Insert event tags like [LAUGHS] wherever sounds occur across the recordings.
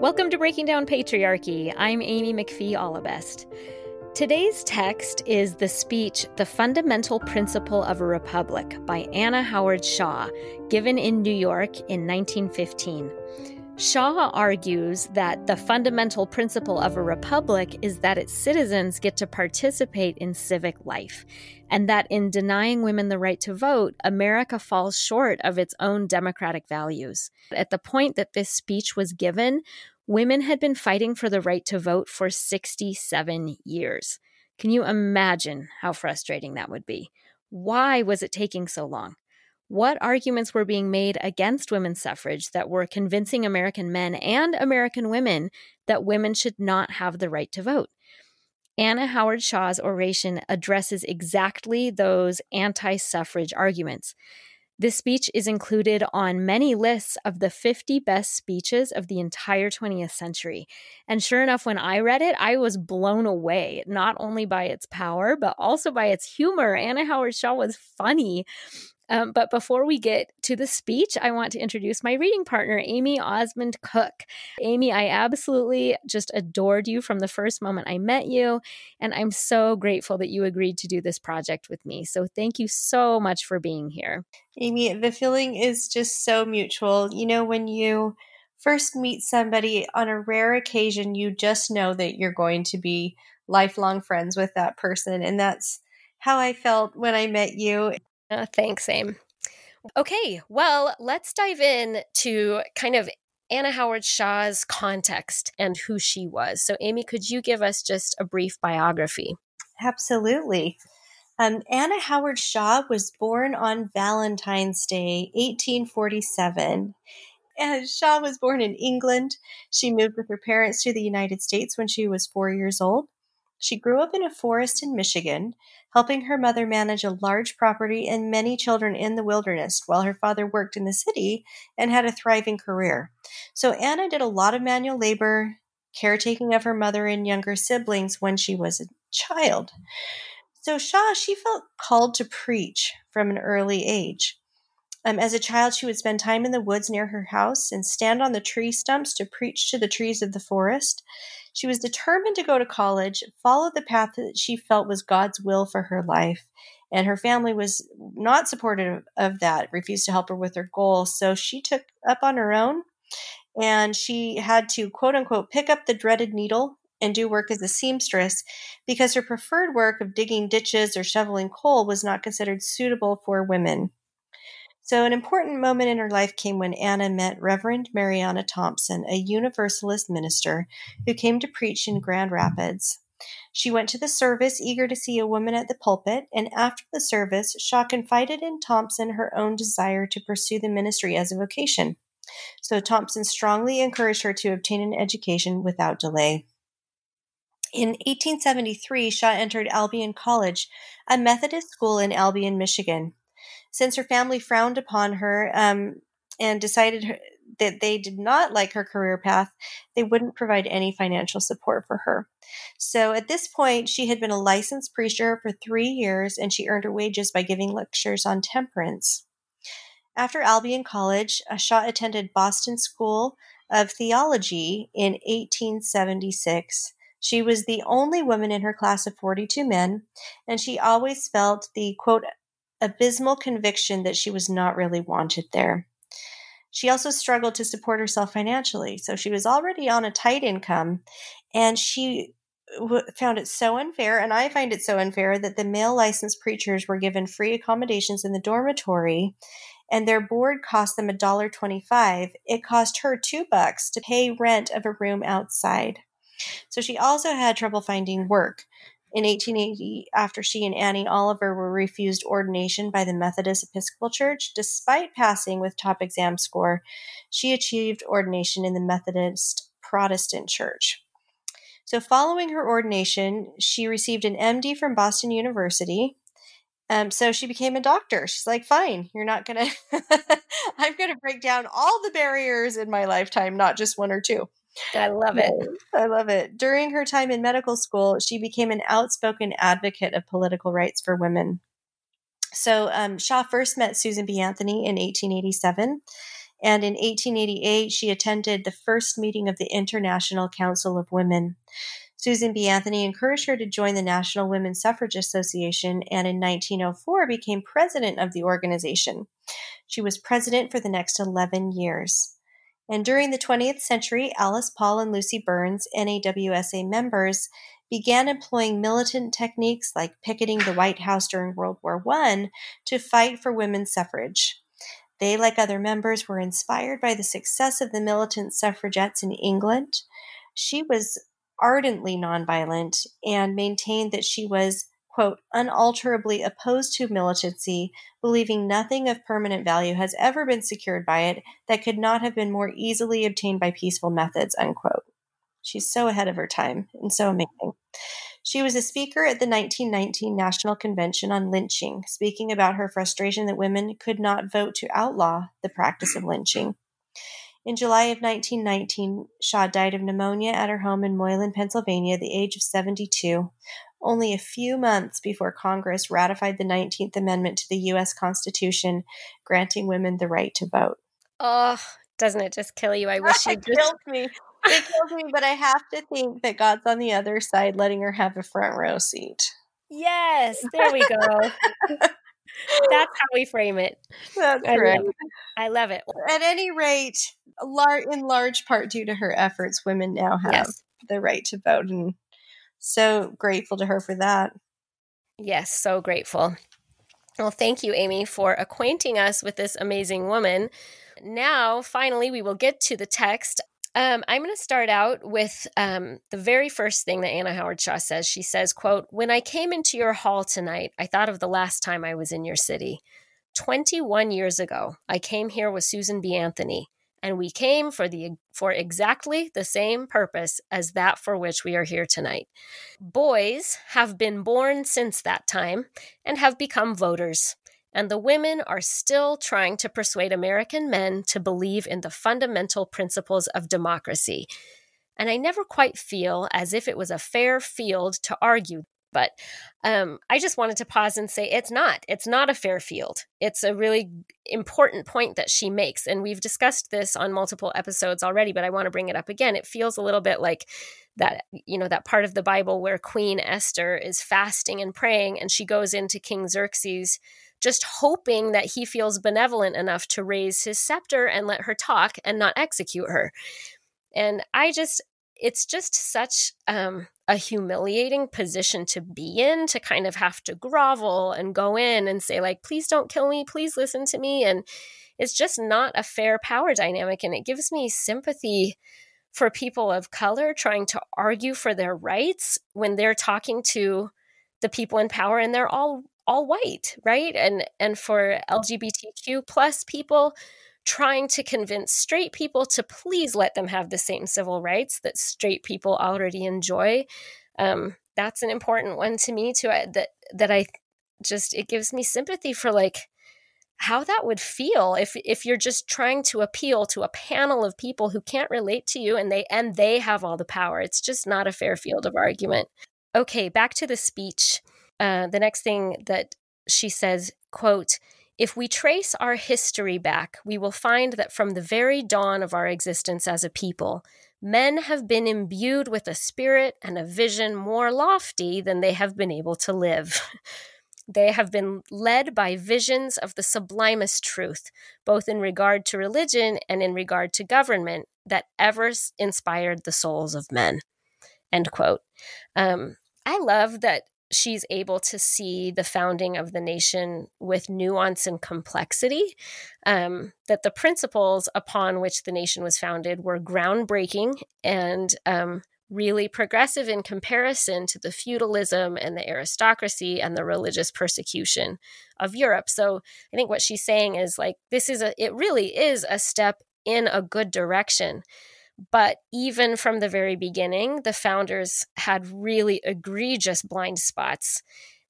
Welcome to Breaking Down Patriarchy. I'm Amy McPhee Allebest. Today's text is the speech, The Fundamental Principle of a Republic by Anna Howard Shaw, given in New York in 1915. Shaw argues that the fundamental principle of a republic is that its citizens get to participate in civic life, and that in denying women the right to vote, America falls short of its own democratic values. At the point that this speech was given, women had been fighting for the right to vote for 67 years. Can you imagine how frustrating that would be? Why was it taking so long? What arguments were being made against women's suffrage that were convincing American men and American women that women should not have the right to vote. Anna Howard Shaw's oration addresses exactly those anti suffrage arguments. This speech is included on many lists of the 50 best speeches of the entire 20th century. And sure enough, when I read it, I was blown away, not only by its power, but also by its humor. Anna Howard Shaw was funny. Um, but before we get to the speech, I want to introduce my reading partner, Amy Osmond Cook. Amy, I absolutely just adored you from the first moment I met you. And I'm so grateful that you agreed to do this project with me. So thank you so much for being here. Amy, the feeling is just so mutual. You know, when you first meet somebody on a rare occasion, you just know that you're going to be lifelong friends with that person. And that's how I felt when I met you. Uh, thanks, Aim. Okay, well, let's dive in to kind of Anna Howard Shaw's context and who she was. So, Amy, could you give us just a brief biography? Absolutely. Um, Anna Howard Shaw was born on Valentine's Day, 1847. And Shaw was born in England. She moved with her parents to the United States when she was four years old. She grew up in a forest in Michigan, helping her mother manage a large property and many children in the wilderness while her father worked in the city and had a thriving career. So Anna did a lot of manual labor, caretaking of her mother and younger siblings when she was a child. So Shaw, she felt called to preach from an early age. Um, as a child, she would spend time in the woods near her house and stand on the tree stumps to preach to the trees of the forest. She was determined to go to college, follow the path that she felt was God's will for her life. And her family was not supportive of that, refused to help her with her goal. So she took up on her own and she had to, quote unquote, pick up the dreaded needle and do work as a seamstress because her preferred work of digging ditches or shoveling coal was not considered suitable for women. So, an important moment in her life came when Anna met Reverend Mariana Thompson, a Universalist minister who came to preach in Grand Rapids. She went to the service eager to see a woman at the pulpit, and after the service, Shaw confided in Thompson her own desire to pursue the ministry as a vocation. So Thompson strongly encouraged her to obtain an education without delay. In 1873, Shaw entered Albion College, a Methodist school in Albion, Michigan since her family frowned upon her um, and decided her, that they did not like her career path, they wouldn't provide any financial support for her. So at this point, she had been a licensed preacher for three years and she earned her wages by giving lectures on temperance. After Albion College, Shaw attended Boston School of Theology in 1876. She was the only woman in her class of 42 men, and she always felt the quote abysmal conviction that she was not really wanted there. She also struggled to support herself financially. So she was already on a tight income and she w- found it so unfair. And I find it so unfair that the male licensed preachers were given free accommodations in the dormitory and their board cost them a dollar 25 it cost her two bucks to pay rent of a room outside so she also had trouble finding work in 1880, after she and Annie Oliver were refused ordination by the Methodist Episcopal Church, despite passing with top exam score, she achieved ordination in the Methodist Protestant Church. So, following her ordination, she received an MD from Boston University. Um, so she became a doctor. She's like, fine, you're not gonna, [LAUGHS] I'm gonna break down all the barriers in my lifetime, not just one or two. I love it. I love it. During her time in medical school, she became an outspoken advocate of political rights for women. So um, Shaw first met Susan B. Anthony in 1887, And in 1888, she attended the first meeting of the International Council of Women. Susan B. Anthony encouraged her to join the National Women's Suffrage Association and in 1904 became president of the organization. She was president for the next 11 years. And during the 20th century, Alice Paul and Lucy Burns, NAWSA members, began employing militant techniques like picketing the White House during World War I to fight for women's suffrage. They, like other members, were inspired by the success of the militant suffragettes in England. She was ardently nonviolent and maintained that she was, quote, unalterably opposed to militancy, believing nothing of permanent value has ever been secured by it that could not have been more easily obtained by peaceful methods, unquote. She's so ahead of her time and so amazing. She was a speaker at the 1919 National Convention on lynching, speaking about her frustration that women could not vote to outlaw the practice of lynching. In July of 1919, Shaw died of pneumonia at her home in Moylan, Pennsylvania, at the age of 72, only a few months before Congress ratified the 19th Amendment to the U.S. Constitution, granting women the right to vote. Oh, doesn't it just kill you? I wish [LAUGHS] you it just... kills me. It kills me, but I have to think that God's on the other side, letting her have a front row seat. Yes, there we go. [LAUGHS] That's how we frame it. That's I right. Love I love it. At any rate, lar- in large part due to her efforts, women now have yes. the right to vote, and so grateful to her for that. Yes, so grateful. Well, thank you, Amy, for acquainting us with this amazing woman. Now, finally, we will get to the text. Um, I'm going to start out with um, the very first thing that Anna Howard Shaw says. She says, "quote When I came into your hall tonight, I thought of the last time I was in your city. 21 years ago, I came here with Susan B. Anthony, and we came for the for exactly the same purpose as that for which we are here tonight. Boys have been born since that time and have become voters." and the women are still trying to persuade American men to believe in the fundamental principles of democracy. And I never quite feel as if it was a fair field to argue. But um, I just wanted to pause and say it's not. It's not a fair field. It's a really important point that she makes. And we've discussed this on multiple episodes already, but I want to bring it up again. It feels a little bit like that, you know, that part of the Bible where Queen Esther is fasting and praying, and she goes into King Xerxes' just hoping that he feels benevolent enough to raise his scepter and let her talk and not execute her. And I just, it's just such um, a humiliating position to be in to kind of have to grovel and go in and say, like, please don't kill me, please listen to me. And it's just not a fair power dynamic. And it gives me sympathy for people of color trying to argue for their rights when they're talking to the people in power and they're all all white, right? And and for LGBTQ plus people trying to convince straight people to please let them have the same civil rights that straight people already enjoy. Um, that's an important one to me too. I, that that I just it gives me sympathy for like how that would feel if if you're just trying to appeal to a panel of people who can't relate to you and they and they have all the power. It's just not a fair field of argument. Okay, back to the speech. Uh, the next thing that she says, quote, if we trace our history back, we will find that from the very dawn of our existence as a people, men have been imbued with a spirit and a vision more lofty than they have been able to live. [LAUGHS] they have been led by visions of the sublimest truth, both in regard to religion and in regard to government, that ever inspired the souls of men. End quote. Um, I love that she's able to see the founding of the nation with nuance and complexity. Um, that the principles upon which the nation was founded were groundbreaking and um, really progressive in comparison to the feudalism and the aristocracy and the religious persecution of Europe. So I think what she's saying is like, this is a, it really is a step in a good direction. But even from the very beginning, the founders had really egregious blind spots.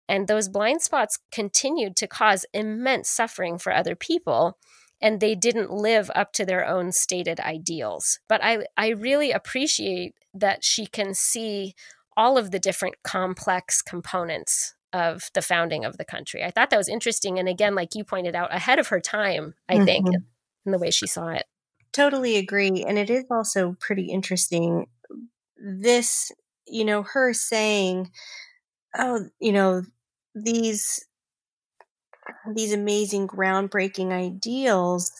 And those blind spots continued to cause immense suffering for other people. And they didn't live up to their own stated ideals. But I, I really appreciate that she can see all of the different complex components of the founding of the country. I thought that was interesting. And again, like you pointed out, ahead of her time, I mm-hmm. think in the way she saw it. Totally agree. And it is also pretty interesting. This, you know, her saying, oh, you know, these these amazing groundbreaking ideals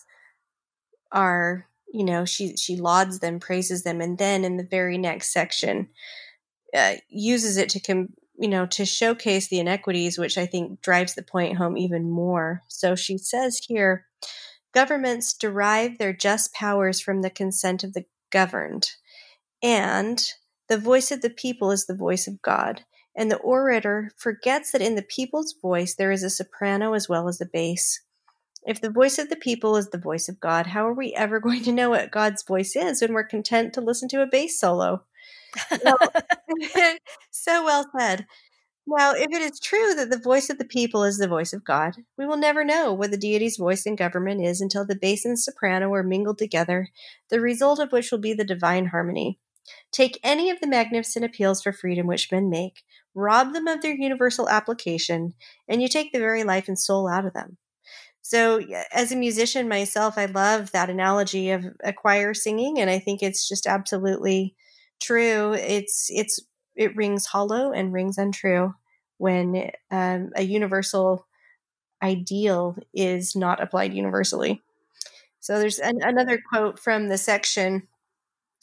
are you know she she lauds them praises them and then in the very next section uh, uses it to com- you know to showcase the inequities which i think drives the point home even more so she says here governments derive their just powers from the consent of the governed and the voice of the people is the voice of god and the orator forgets that in the people's voice there is a soprano as well as a bass if the voice of the people is the voice of God, how are we ever [LAUGHS] going to know what God's voice is when we're content to listen to a bass solo? [LAUGHS] Well, [LAUGHS] so well said. Now, if it is true that the voice of the people is the voice of God, we will never know what the deity's voice in government is until the bass and soprano are mingled together, the result of which will be the divine harmony. Take any of the magnificent appeals for freedom which men make, rob them of their universal application, and you take the very life and soul out of them. So, as a musician myself, I love that analogy of a choir singing, and I think it's just absolutely true. It's it's it rings hollow and rings untrue when um, a universal ideal is not applied universally. So, there's an, another quote from the section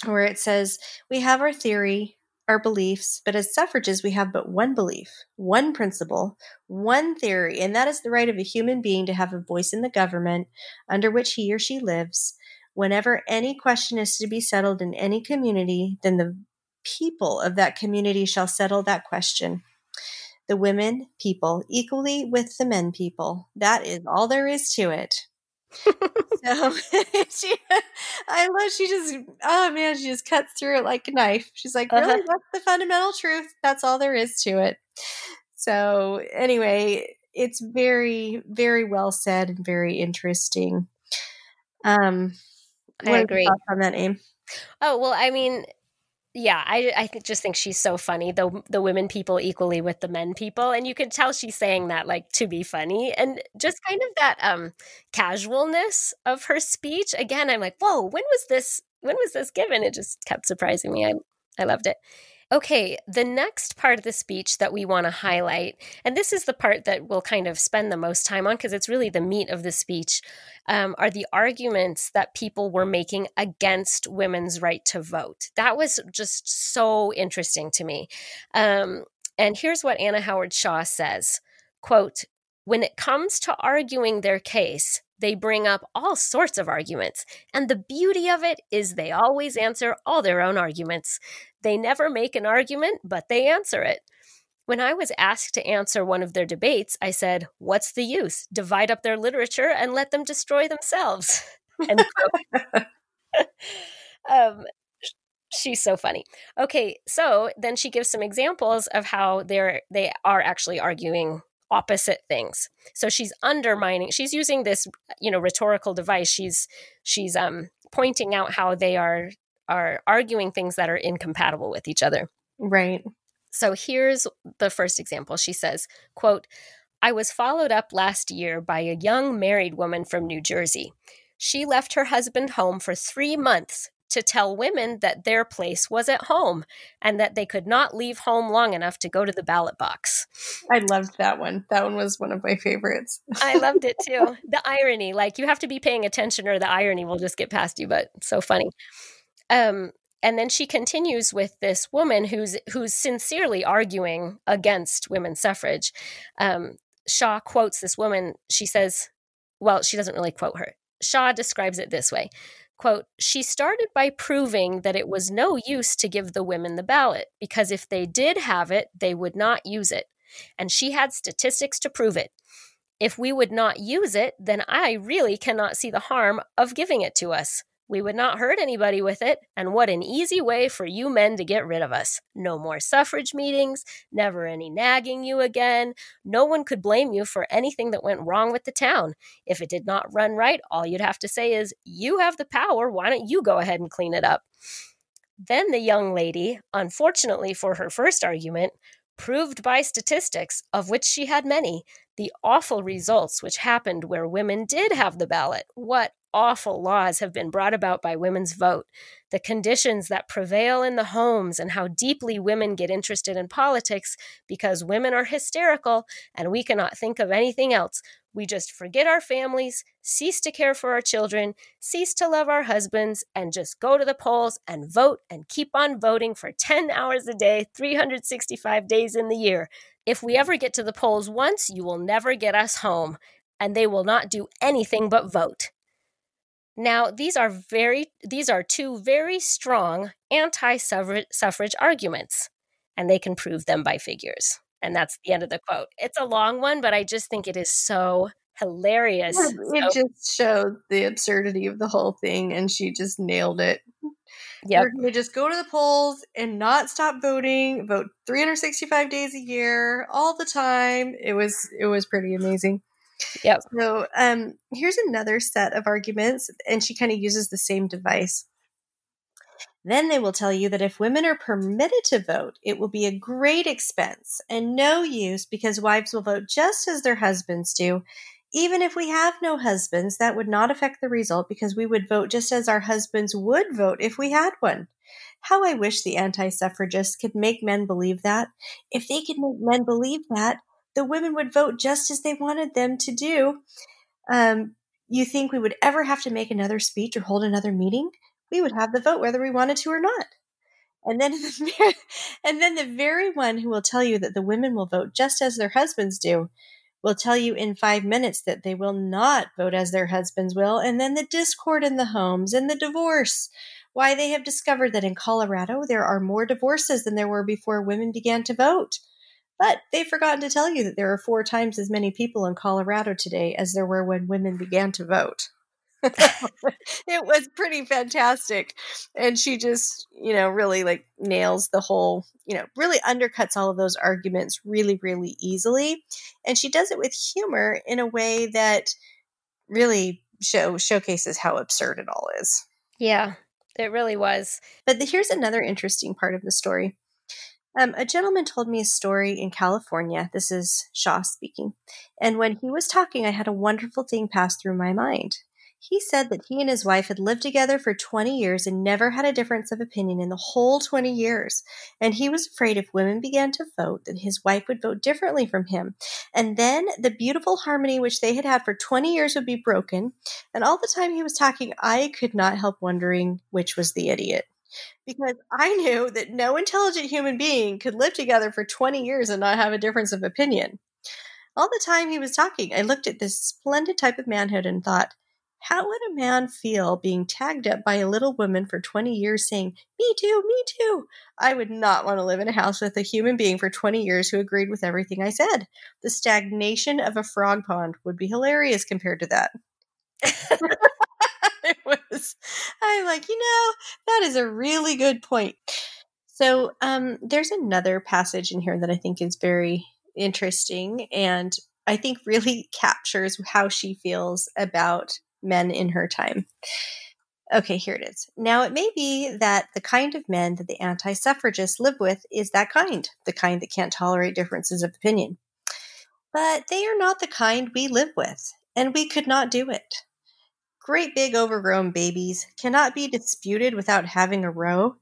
where it says, "We have our theory, our beliefs, but as suffrages, we have but one belief, one principle, one theory, and that is the right of a human being to have a voice in the government under which he or she lives. Whenever any question is to be settled in any community, then the people of that community shall settle that question. The women people equally with the men people. That is all there is to it. [LAUGHS] so [LAUGHS] she, I love. She just, oh man, she just cuts through it like a knife. She's like, really, uh-huh. that's the fundamental truth. That's all there is to it. So anyway, it's very, very well said and very interesting. Um, I agree on that name. Oh well, I mean, yeah, I I just think she's so funny. The the women people equally with the men people, and you can tell she's saying that like to be funny, and just kind of that um casualness of her speech. Again, I'm like, whoa, when was this? When was this given? It just kept surprising me. I I loved it. Okay, the next part of the speech that we want to highlight, and this is the part that we'll kind of spend the most time on because it's really the meat of the speech, um, are the arguments that people were making against women's right to vote. That was just so interesting to me. Um, and here's what Anna Howard Shaw says quote, when it comes to arguing their case, they bring up all sorts of arguments. And the beauty of it is they always answer all their own arguments. They never make an argument, but they answer it. When I was asked to answer one of their debates, I said, What's the use? Divide up their literature and let them destroy themselves. [LAUGHS] [LAUGHS] um, she's so funny. Okay, so then she gives some examples of how they're they are actually arguing opposite things. So she's undermining. She's using this, you know, rhetorical device. She's she's um pointing out how they are are arguing things that are incompatible with each other. Right. So here's the first example. She says, quote, I was followed up last year by a young married woman from New Jersey. She left her husband home for three months to tell women that their place was at home and that they could not leave home long enough to go to the ballot box. I loved that one. That one was one of my favorites. I loved it [LAUGHS] too. The irony, like you have to be paying attention or the irony will just get past you, but so funny. Um, and then she continues with this woman who's who's sincerely arguing against women's suffrage. Um, Shaw quotes this woman. She says, "Well, she doesn't really quote her. Shaw describes it this way." Quote, she started by proving that it was no use to give the women the ballot because if they did have it, they would not use it. And she had statistics to prove it. If we would not use it, then I really cannot see the harm of giving it to us. We would not hurt anybody with it, and what an easy way for you men to get rid of us. No more suffrage meetings, never any nagging you again. No one could blame you for anything that went wrong with the town. If it did not run right, all you'd have to say is, You have the power, why don't you go ahead and clean it up? Then the young lady, unfortunately for her first argument, proved by statistics, of which she had many, the awful results which happened where women did have the ballot. What awful laws have been brought about by women's vote, the conditions that prevail in the homes, and how deeply women get interested in politics because women are hysterical and we cannot think of anything else. We just forget our families, cease to care for our children, cease to love our husbands, and just go to the polls and vote and keep on voting for 10 hours a day, 365 days in the year. If we ever get to the polls once, you will never get us home, and they will not do anything but vote. Now, these are very these are two very strong anti-suffrage arguments, and they can prove them by figures. And that's the end of the quote. It's a long one, but I just think it is so hilarious. It so, just showed the absurdity of the whole thing, and she just nailed it. Yeah, We're going to just go to the polls and not stop voting. Vote 365 days a year, all the time. It was it was pretty amazing. Yep. So um, here's another set of arguments, and she kind of uses the same device. Then they will tell you that if women are permitted to vote, it will be a great expense and no use because wives will vote just as their husbands do. Even if we have no husbands, that would not affect the result because we would vote just as our husbands would vote if we had one. How I wish the anti suffragists could make men believe that. If they could make men believe that, the women would vote just as they wanted them to do. Um, you think we would ever have to make another speech or hold another meeting? We would have the vote whether we wanted to or not. And then, [LAUGHS] the, and then the very one who will tell you that the women will vote just as their husbands do will tell you in five minutes that they will not vote as their husbands will. And then the discord in the homes and the divorce. Why they have discovered that in Colorado there are more divorces than there were before women began to vote. But they've forgotten to tell you that there are four times as many people in Colorado today as there were when women began to vote. [LAUGHS] it was pretty fantastic. And she just, you know, really like nails the whole, you know, really undercuts all of those arguments really, really easily. And she does it with humor in a way that really show showcases how absurd it all is. Yeah, it really was. But the, here's another interesting part of the story. Um, a gentleman told me a story in California. This is Shaw speaking. And when he was talking, I had a wonderful thing pass through my mind. He said that he and his wife had lived together for 20 years and never had a difference of opinion in the whole 20 years. And he was afraid if women began to vote, that his wife would vote differently from him. And then the beautiful harmony which they had had for 20 years would be broken. And all the time he was talking, I could not help wondering which was the idiot because I knew that no intelligent human being could live together for 20 years and not have a difference of opinion. All the time he was talking, I looked at this splendid type of manhood and thought, how would a man feel being tagged up by a little woman for 20 years saying, Me too, me too? I would not want to live in a house with a human being for 20 years who agreed with everything I said. The stagnation of a frog pond would be hilarious compared to that. [LAUGHS] it was, I'm like, you know, that is a really good point. So um, there's another passage in here that I think is very interesting and I think really captures how she feels about men in her time. Okay, here it is. Now, it may be that the kind of men that the anti suffragists live with is that kind, the kind that can't tolerate differences of opinion. But they are not the kind we live with, and we could not do it. Great big overgrown babies cannot be disputed without having a row.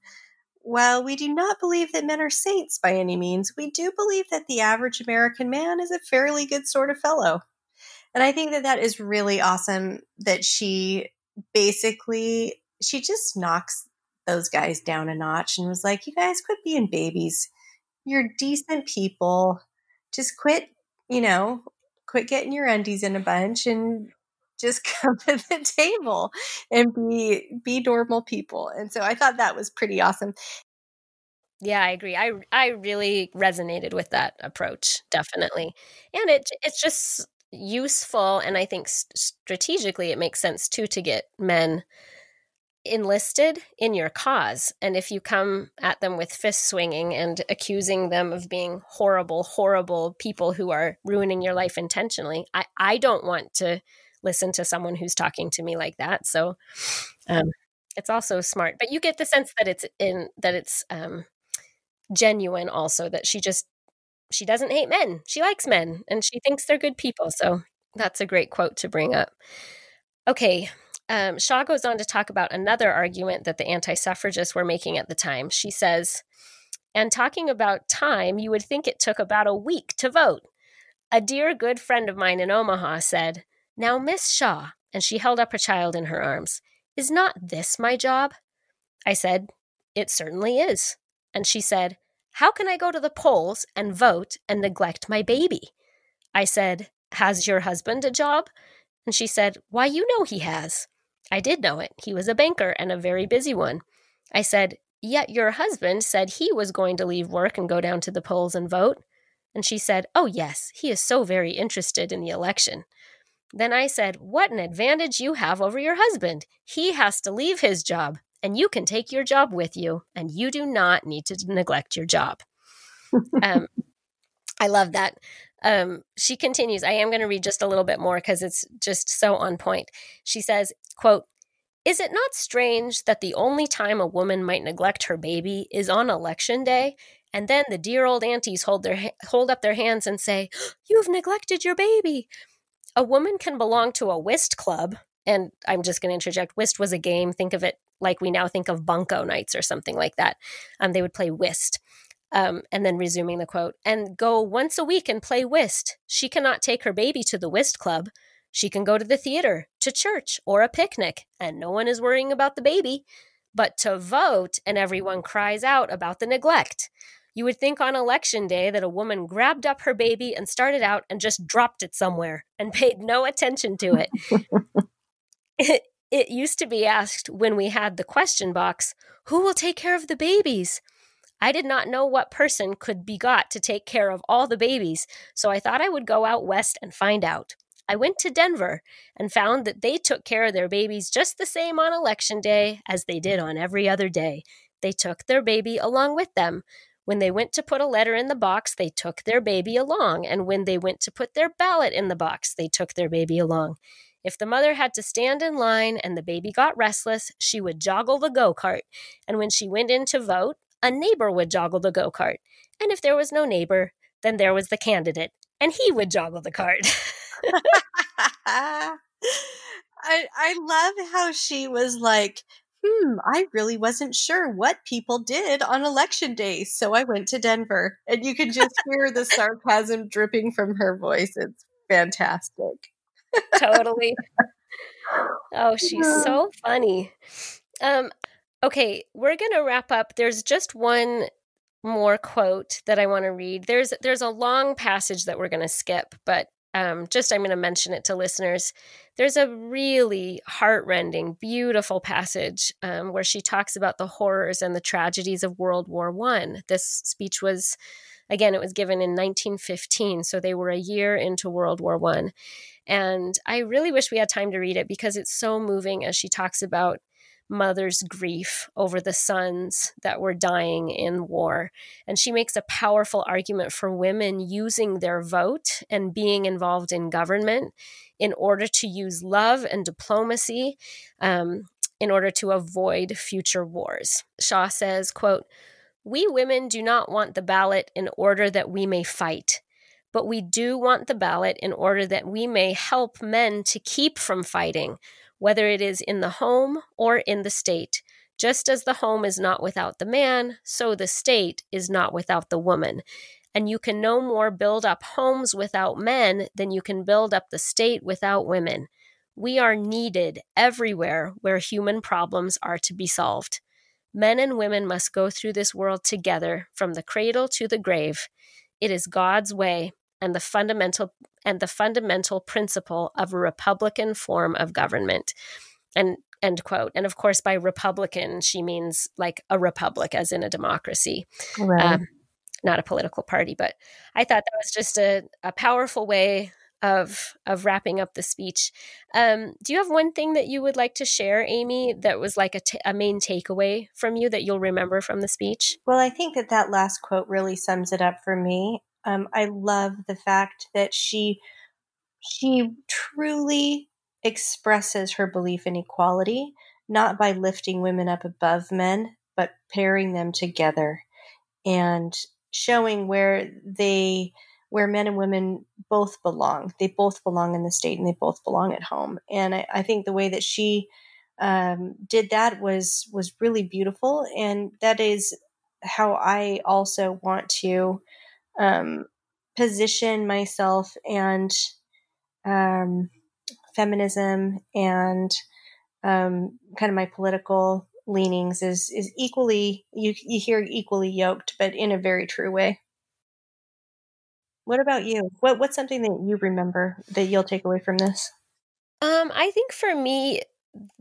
While we do not believe that men are saints by any means, we do believe that the average American man is a fairly good sort of fellow. And I think that that is really awesome that she basically she just knocks those guys down a notch and was like, "You guys quit being babies. You're decent people. Just quit, you know, quit getting your undies in a bunch and just [LAUGHS] come to the table and be be normal people." And so I thought that was pretty awesome. Yeah, I agree. I I really resonated with that approach, definitely. And it it's just useful and i think strategically it makes sense too to get men enlisted in your cause. And if you come at them with fist swinging and accusing them of being horrible horrible people who are ruining your life intentionally i i don't want to listen to someone who's talking to me like that. So um it's also smart. But you get the sense that it's in that it's um genuine also that she just she doesn't hate men. She likes men and she thinks they're good people. So that's a great quote to bring up. Okay, um, Shaw goes on to talk about another argument that the anti suffragists were making at the time. She says, and talking about time, you would think it took about a week to vote. A dear good friend of mine in Omaha said, Now, Miss Shaw, and she held up her child in her arms, is not this my job? I said, It certainly is. And she said, How can I go to the polls and vote and neglect my baby? I said, Has your husband a job? And she said, Why, you know he has. I did know it. He was a banker and a very busy one. I said, Yet your husband said he was going to leave work and go down to the polls and vote. And she said, Oh, yes, he is so very interested in the election. Then I said, What an advantage you have over your husband. He has to leave his job, and you can take your job with you, and you do not need to neglect your job. [LAUGHS] um, I love that. Um, she continues, I am going to read just a little bit more because it's just so on point. She says, quote, is it not strange that the only time a woman might neglect her baby is on election day, and then the dear old aunties hold their hold up their hands and say, [GASPS] "You've neglected your baby." A woman can belong to a whist club, and I'm just going to interject. Whist was a game. Think of it like we now think of bunco nights or something like that. Um, they would play whist. Um, and then resuming the quote, and go once a week and play whist. She cannot take her baby to the whist club. She can go to the theater, to church, or a picnic, and no one is worrying about the baby. But to vote, and everyone cries out about the neglect. You would think on election day that a woman grabbed up her baby and started out and just dropped it somewhere and paid no attention to it. [LAUGHS] [LAUGHS] it, used to be asked when we had the question box who will take care of the babies? I did not know what person could be got to take care of all the babies, so I thought I would go out west and find out. I went to Denver and found that they took care of their babies just the same on election day as they did on every other day. They took their baby along with them. When they went to put a letter in the box, they took their baby along. And when they went to put their ballot in the box, they took their baby along. If the mother had to stand in line and the baby got restless, she would joggle the go kart. And when she went in to vote, a neighbor would joggle the go kart. And if there was no neighbor, then there was the candidate, and he would joggle the cart. [LAUGHS] I I love how she was like, hmm, I really wasn't sure what people did on election day, so I went to Denver. And you can just hear the [LAUGHS] sarcasm dripping from her voice. It's fantastic. Totally. Oh, [LAUGHS] she's so funny. Um, Okay, we're going to wrap up. There's just one more quote that I want to read. There's there's a long passage that we're going to skip, but um, just I'm going to mention it to listeners. There's a really heartrending, beautiful passage um, where she talks about the horrors and the tragedies of World War One. This speech was, again, it was given in 1915, so they were a year into World War One, and I really wish we had time to read it because it's so moving as she talks about mother's grief over the sons that were dying in war. And she makes a powerful argument for women using their vote and being involved in government in order to use love and diplomacy um, in order to avoid future wars. Shaw says, quote, we women do not want the ballot in order that we may fight, but we do want the ballot in order that we may help men to keep from fighting whether it is in the home or in the state. Just as the home is not without the man, so the state is not without the woman. And you can no more build up homes without men than you can build up the state without women. We are needed everywhere where human problems are to be solved. Men and women must go through this world together from the cradle to the grave. It is God's way, and the fundamental and the fundamental principle of a republican form of government and end quote and of course by republican she means like a republic as in a democracy right. um, not a political party but i thought that was just a, a powerful way of of wrapping up the speech. Um, do you have one thing that you would like to share amy that was like a, t- a main takeaway from you that you'll remember from the speech? Well i think that that last quote really sums it up for me. Um, I love the fact that she she truly expresses her belief in equality, not by lifting women up above men, but pairing them together and showing where they where men and women both belong. They both belong in the state and they both belong at home. And I, I think the way that she um, did that was was really beautiful, and that is how I also want to um, position myself and um, feminism and um, kind of my political leanings is is equally you you hear equally yoked, but in a very true way. What about you? What what's something that you remember that you'll take away from this? Um, I think for me,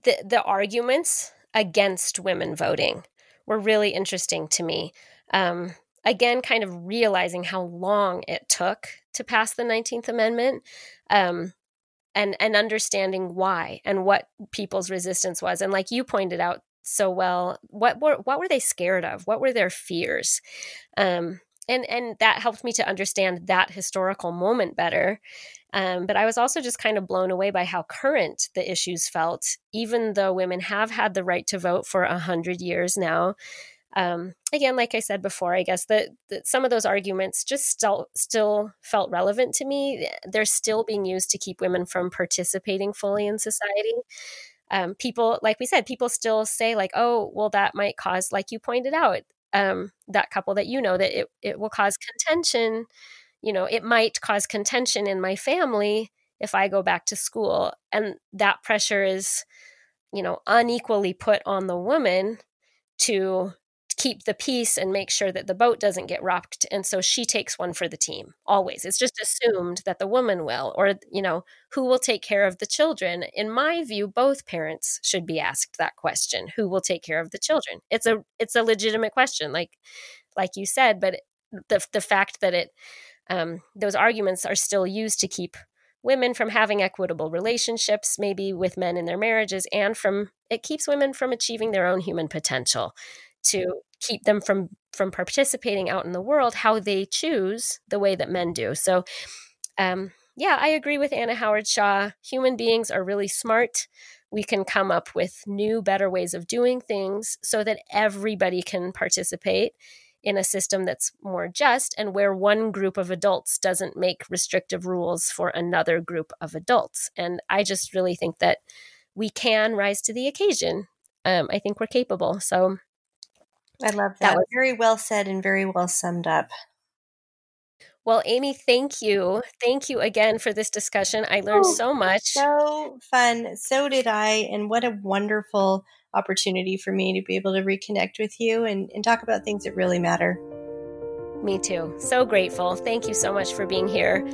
the the arguments against women voting were really interesting to me. Um, again, kind of realizing how long it took to pass the Nineteenth Amendment. Um, and and understanding why and what people's resistance was and like you pointed out so well what were what were they scared of what were their fears um and and that helped me to understand that historical moment better. Um, but i was also just kind of blown away by how current the issues felt even though women have had the right to vote for a hundred years now. Um, again like i said before i guess that, that some of those arguments just still still felt relevant to me. They're still being used to keep women from participating fully in society. Um, people, like we said, people still say like, oh, well, that might cause, like you pointed out, um, that couple that you know that it it will cause contention. You know, it might cause contention in my family if I go back to school, and that pressure is, you know, unequally put on the woman to keep the peace and make sure that the boat doesn't get rocked and so she takes one for the team always. It's just assumed that the woman will or you know who will take care of the children. In my view both parents should be asked that question who will take care of the children? It's a it's a legitimate question like like you said but the the fact that it um, those arguments are still used to keep women from having equitable relationships maybe with men in their marriages and from it keeps women from achieving their own human potential to keep them from from participating out in the world how they choose the way that men do. So um, yeah i agree with anna howard shaw. Human beings are really smart. We can come up with new better ways of doing things so that everybody can participate in a system that's more just and where one group of adults doesn't make restrictive rules for another group of adults. And i just really think that we can rise to the occasion. Um, i think we're capable. So I love that. that was very well said and very well summed up. Well, Amy, thank you. Thank you again for this discussion. I learned oh, so much. So fun. So did I. And what a wonderful opportunity for me to be able to reconnect with you and, and talk about things that really matter. Me too. So grateful. Thank you so much for being here.